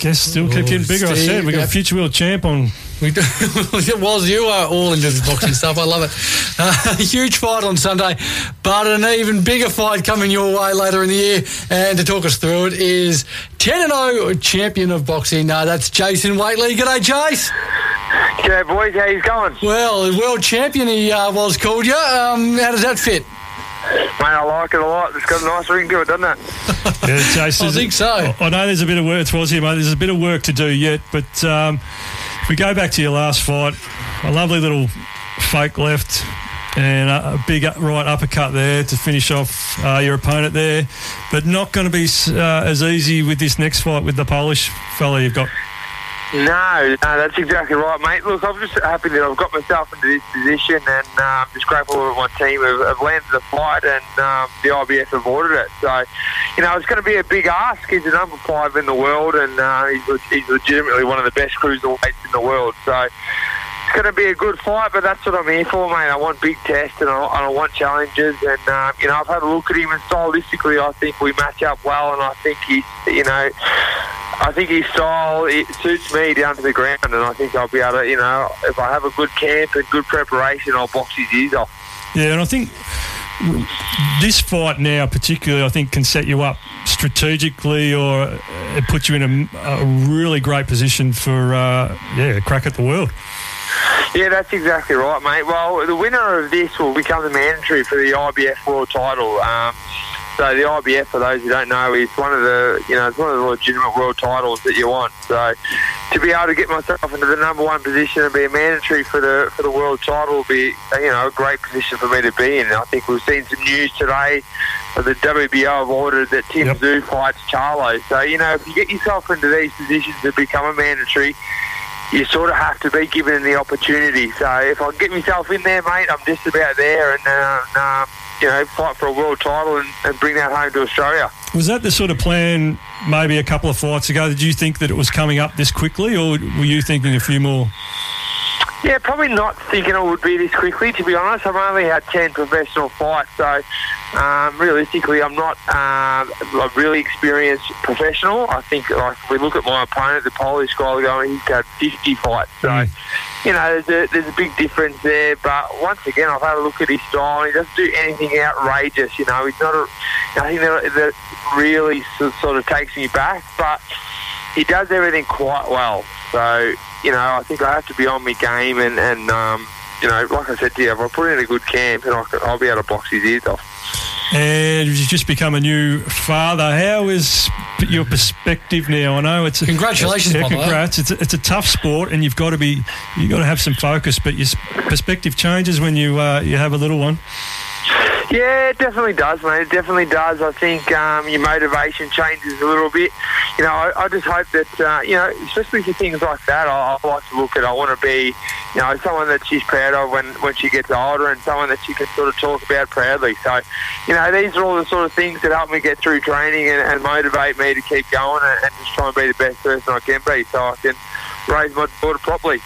guess still keep getting bigger. I said we got a future world champ on. We do. Whilst you are all into the boxing stuff, I love it. Uh, huge fight on Sunday, but an even bigger fight coming your way later in the year. And to talk us through it is 10 0 champion of boxing. Uh, that's Jason Whateley. G'day, Jace. G'day, boys. How you going? Well, world champion he uh, was called you. Um, how does that fit? Mate, I like it a lot. It's got a nice ring to it, doesn't it? Yeah, Jason. I think so. I know there's a bit of work. It's was here, mate. There's a bit of work to do yet, but um, if we go back to your last fight, a lovely little fake left and a, a big right uppercut there to finish off uh, your opponent there, but not going to be uh, as easy with this next fight with the Polish fella you've got. No, no, that's exactly right, mate. Look, I'm just happy that I've got myself into this position, and uh, I'm just grateful that my team have, have landed the fight, and um, the IBF have ordered it. So, you know, it's going to be a big ask. He's the number five in the world, and uh, he's, he's legitimately one of the best cruiserweights in the world. So, it's going to be a good fight, but that's what I'm here for, mate. I want big tests and I, I want challenges. And, um, you know, I've had a look at him, and stylistically, I think we match up well, and I think he's, you know, I think his style it suits me down to the ground, and I think I'll be able to, you know, if I have a good camp and good preparation, I'll box his ears off. Yeah, and I think this fight now, particularly, I think can set you up strategically, or it puts you in a, a really great position for, uh, yeah, a crack at the world. Yeah, that's exactly right, mate. Well, the winner of this will become the mandatory for the IBF World Title. Um, so the IBF, for those who don't know, is one of the you know it's one of the legitimate world titles that you want. So to be able to get myself into the number one position and be a mandatory for the for the world title will be you know a great position for me to be in. And I think we've seen some news today. That the WBO have ordered that Tim Yep. Fights Charlo. So you know if you get yourself into these positions to become a mandatory. You sort of have to be given the opportunity. So if I get myself in there, mate, I'm just about there, and uh, um, you know, fight for a world title and, and bring that home to Australia. Was that the sort of plan maybe a couple of fights ago? Did you think that it was coming up this quickly, or were you thinking a few more? Yeah, probably not thinking it would be this quickly. To be honest, I've only had ten professional fights, so um, realistically, I'm not um, a really experienced professional. I think, like, if we look at my opponent, the Polish guy, going, he's had 50 fights. So, Mm. you know, there's a, there's a big difference there. But once again, I've had a look at his style. and He doesn't do anything outrageous. You know, he's not a. I think that, that really sort of takes me back, but he does everything quite well. So, you know, I think I have to be on my game and, and um, you know, like I said to you, if I put in a good camp, and I can, I'll be able to box his ears off. And you've just become a new father. How is your perspective now? I know it's a, Congratulations, Yeah, by congrats. It's a, it's a tough sport, and you've got to be you've got to have some focus. But your perspective changes when you uh, you have a little one. Yeah, it definitely does, mate. It definitely does. I think um, your motivation changes a little bit. You know, I, I just hope that, uh, you know, especially for things like that, I, I like to look at, I want to be, you know, someone that she's proud of when, when she gets older and someone that she can sort of talk about proudly. So, you know, these are all the sort of things that help me get through training and, and motivate me to keep going and, and just try and be the best person I can be so I can raise my daughter properly.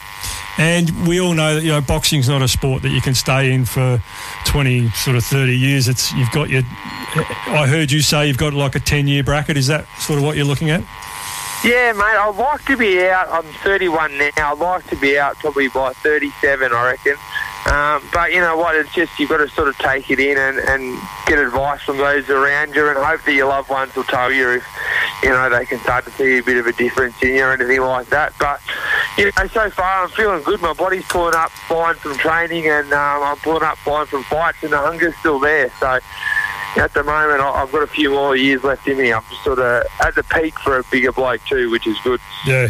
And we all know that you know boxing's not a sport that you can stay in for twenty, sort of thirty years. It's you've got your. I heard you say you've got like a ten year bracket. Is that sort of what you're looking at? Yeah, mate, I'd like to be out. I'm 31 now. I'd like to be out probably by 37, I reckon. Um, but you know what? It's just you've got to sort of take it in and, and get advice from those around you, and hope that your loved ones will tell you if you know they can start to see a bit of a difference in you or anything like that. But know, so far I'm feeling good. My body's pulling up fine from training, and um, I'm pulling up fine from fights, and the hunger's still there. So at the moment, I- I've got a few more years left in me. I'm just sort of at the peak for a bigger bloke too, which is good. Yeah,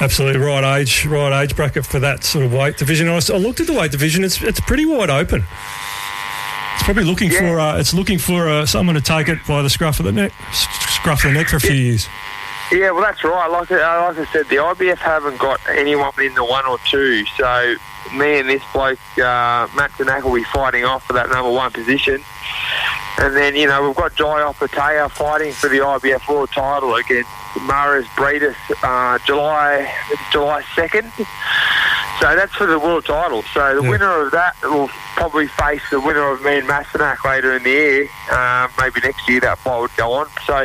absolutely right age, right age bracket for that sort of weight division. I, looked at the weight division; it's it's pretty wide open. It's probably looking Yeah. for uh, it's looking for uh, someone to take it by the scruff of the neck, scruff of the neck for a few years. Yeah, well, that's right. Like, like I said, the IBF haven't got anyone in the one or two. So me and this bloke, uh, Masternak, will be fighting off for that number one position. And then, you know, we've got Jai Opetaia fighting for the IBF World title against Mairis Briedis uh, July July 2nd. So that's for the world title. So the Yeah. winner of that will probably face the winner of me and Masternak later in the year. Um, maybe next year that fight would go on. So,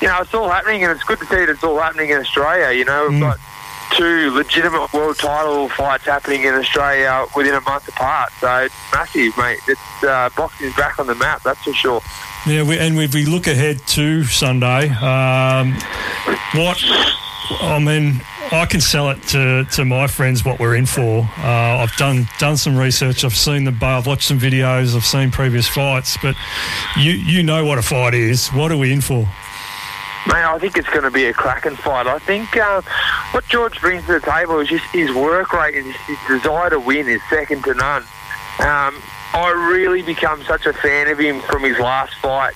you know, it's all happening, and it's good to see that it's all happening in Australia. You know, we've got two legitimate world title fights happening in Australia within a month apart. So it's massive, mate. It's uh, boxing's back on the map, that's for sure. Yeah, we, and if we look ahead to Sunday, um, what I mean, I can sell it to, to my friends what we're in for. Uh, I've done done some research. I've seen the bar. I've watched some videos. I've seen previous fights, but you you know what a fight is. What are we in for? Mate, I think it's going to be a cracking fight. I think uh, what George brings to the table is just his work rate and his desire to win is second to none. Um, I really become such a fan of him from his last fight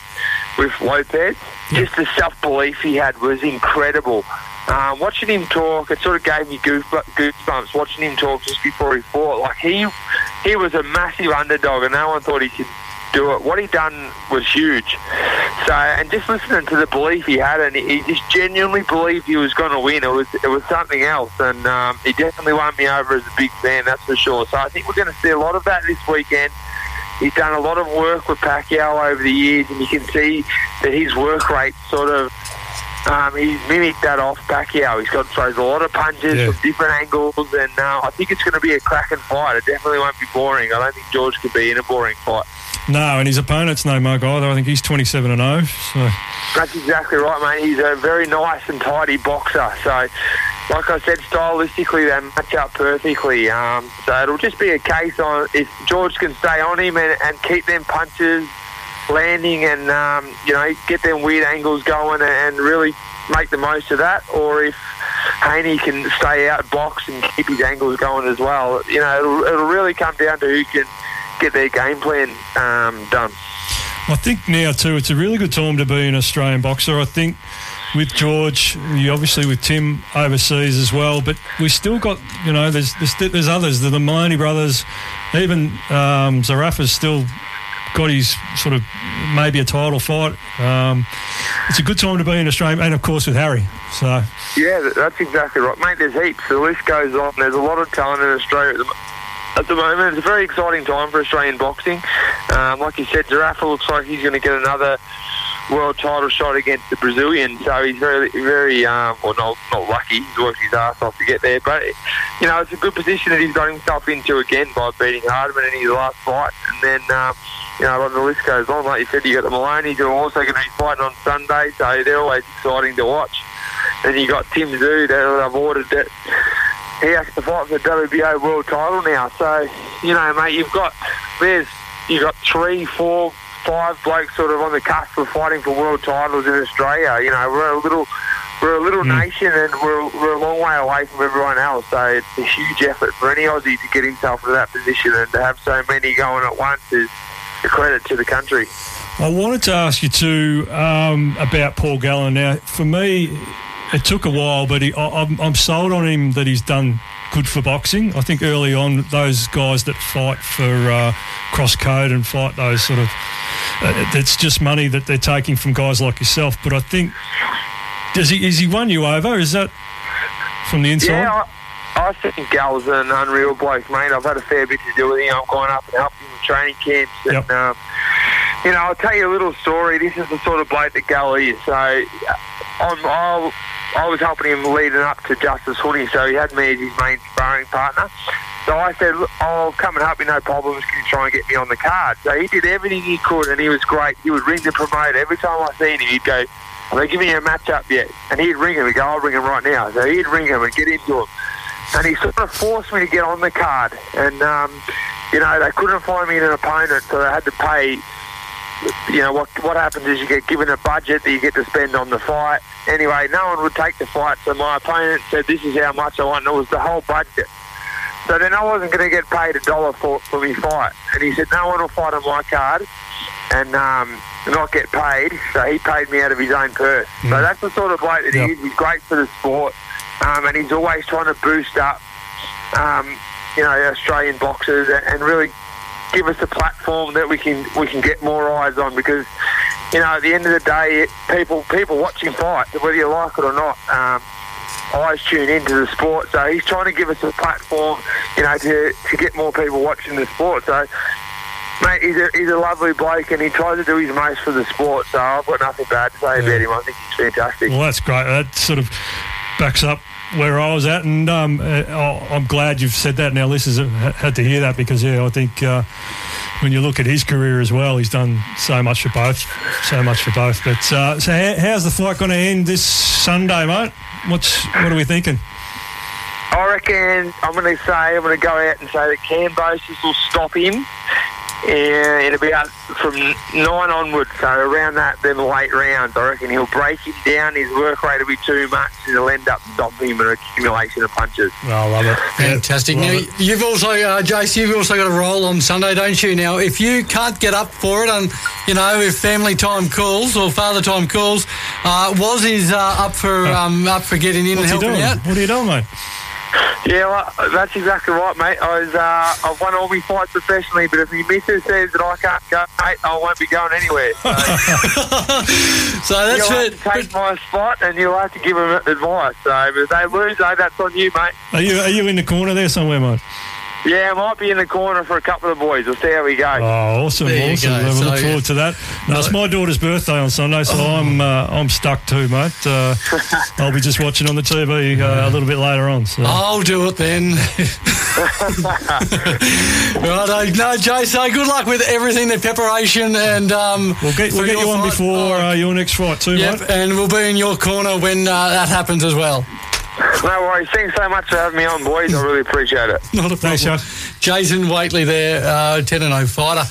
with Lopez. Just the self belief he had was incredible. Um, watching him talk, it sort of gave me goosebumps. Watching him talk just before he fought, like he he was a massive underdog, and no one thought he could do it. What he done was huge. So, and just listening to the belief he had, and he just genuinely believed he was going to win. It was it was something else, and um, he definitely won me over as a big fan. That's for sure. So I think we're going to see a lot of that this weekend. He's done a lot of work with Pacquiao over the years, and you can see that his work rate sort of um, he's mimicked that off Pacquiao. He's got throws a lot of punches Yeah. from different angles, and uh, I think it's going to be a cracking fight. It definitely won't be boring. I don't think George could be in a boring fight. No, and his opponent's no mug either. I think he's 27 and 0. So. That's exactly right, mate. He's a very nice and tidy boxer. So, like I said, stylistically they match up perfectly. Um, so it'll just be a case on if George can stay on him and, and keep them punches landing and um, you know get them weird angles going and really make the most of that, or if Haney can stay out box and keep his angles going as well. You know, it'll, it'll really come down to who can get their game plan um, done. I think now too, it's a really good time to be an Australian boxer. I think with George, obviously with Tim overseas as well, but we still got you know there's there's, there's others. The, Maloney brothers, even um, Zerafa's still got his sort of maybe a title fight. Um, it's a good time to be in Australia, and of course with Harry. So Yeah, that's exactly right, mate. There's heaps. The list goes on. There's a lot of talent in Australia at the, moment. It's a very exciting time for Australian boxing. Um, like you said, Zerafa looks like he's going to get another world title shot against the Brazilian. So he's very, very, um, well, not, not lucky. He's worked his ass off to get there. But, you know, it's a good position that he's got himself into again by beating Hardman in his last fight. And then, um, you know, the list goes on. Like you said, you got the Maloney's who are also going to be fighting on Sunday. So they're always exciting to watch. Then you got Tim Tszyu that I've ordered that he has to fight for the WBO world title now. So, you know, mate, you've got there's you've got three, four, five blokes sort of on the cusp of fighting for world titles in Australia. You know, we're a little we're a little nation and we're, we're a long way away from everyone else. So it's a huge effort for any Aussie to get himself into that position and to have so many going at once is a credit to the country. I wanted to ask you too um, about Paul Gallen. Now, for me, it took a while, but he, I, I'm, I'm sold on him that he's done good for boxing. I think early on, those guys that fight for uh, cross code and fight those sort of, it's just money that they're taking from guys like yourself. But I think, does he is he won you over? Is that from the inside? Yeah, I, I think Gal's an unreal bloke, mate. I've had a fair bit to do with him. I've gone up and helped him with training camps. And, Yep. um, you know, I'll tell you a little story. This is the sort of bloke that Gal is. So I'm, I, I was helping him leading up to Justis Huni, so he had me as his main sparring partner. So I said, "Look, I'll come and help you, no problems. Can you try and get me on the card? So he did everything he could, and he was great. He would ring the promoter. Every time I seen him, he'd go, are they giving you a match up yet? And he'd ring him. He'd go, I'll ring him right now. So he'd ring him and get into him. And he sort of forced me to get on the card. And, um, you know, they couldn't find me an opponent, so they had to pay. You know, what what happens is you get given a budget that you get to spend on the fight. Anyway, no one would take the fight, so my opponent said, this is how much I want. And it was the whole budget. So then I wasn't going to get paid a dollar for, for me fight. And he said, no one will fight on my card and um, not get paid. So he paid me out of his own purse. So that's the sort of bloke that Yep. he is. He's great for the sport. Um, and he's always trying to boost up, um, you know, Australian boxers and, and really give us a platform that we can we can get more eyes on because you know at the end of the day people people watching fight whether you like it or not um, eyes tune into the sport so he's trying to give us a platform you know to, to get more people watching the sport so Mate, he's a, he's a lovely bloke and he tries to do his most for the sport, so I've got nothing bad to say about him. I think he's fantastic. Well, that's great. That sort of backs up where I was at, and um, uh, oh, I'm glad you've said that. Now, listeners have had to hear that because, yeah, I think uh, when you look at his career as well, he's done so much for both, so much for both. But uh, so, how, how's the fight going to end this Sunday, mate? What's what are we thinking? I reckon I'm going to say, I'm going to go out and say that Kambosos will stop him. Yeah, it'll be up from nine onwards, so around that, then late rounds. I reckon he'll break him down. His work rate will be too much, and he'll end up stopping him an accumulation of punches. Oh, I love it. Fantastic. Yeah, now, it. you've also, uh, Jace, you've also got a role on Sunday, don't you? Now, if you can't get up for it, and you know, if family time calls or father time calls, uh, was is uh, up for um, up for getting in What's and helping doing? out. What are you doing, mate? Yeah, well, that's exactly right, mate. I was, uh, I've won all my fights professionally, but if my missus says that I can't go, mate, I won't be going anywhere. So So that's you'll have it. to take my spot, and you'll have to give them advice. So if they lose, though, that's on you, mate. Are you are you in the corner there somewhere, mate? Yeah, I might be in the corner for a couple of the boys. We'll see how we go. Oh, awesome, There you awesome. go. I So, look forward to that. No, it's my daughter's birthday on Sunday, so I'm uh, I'm stuck too, mate. Uh, I'll be just watching on the TV uh, a little bit later on. So. I'll do it then. right, no, Jay, so good luck with everything, the preparation, and um, We'll get, we'll get you your on fight. before Oh, uh, your next fight too, Yep, mate. and we'll be in your corner when uh, that happens as well. No worries. Thanks so much for having me on, boys. I really appreciate it. Not a problem. Jason Whateley there, uh, 10 and 0 fighter.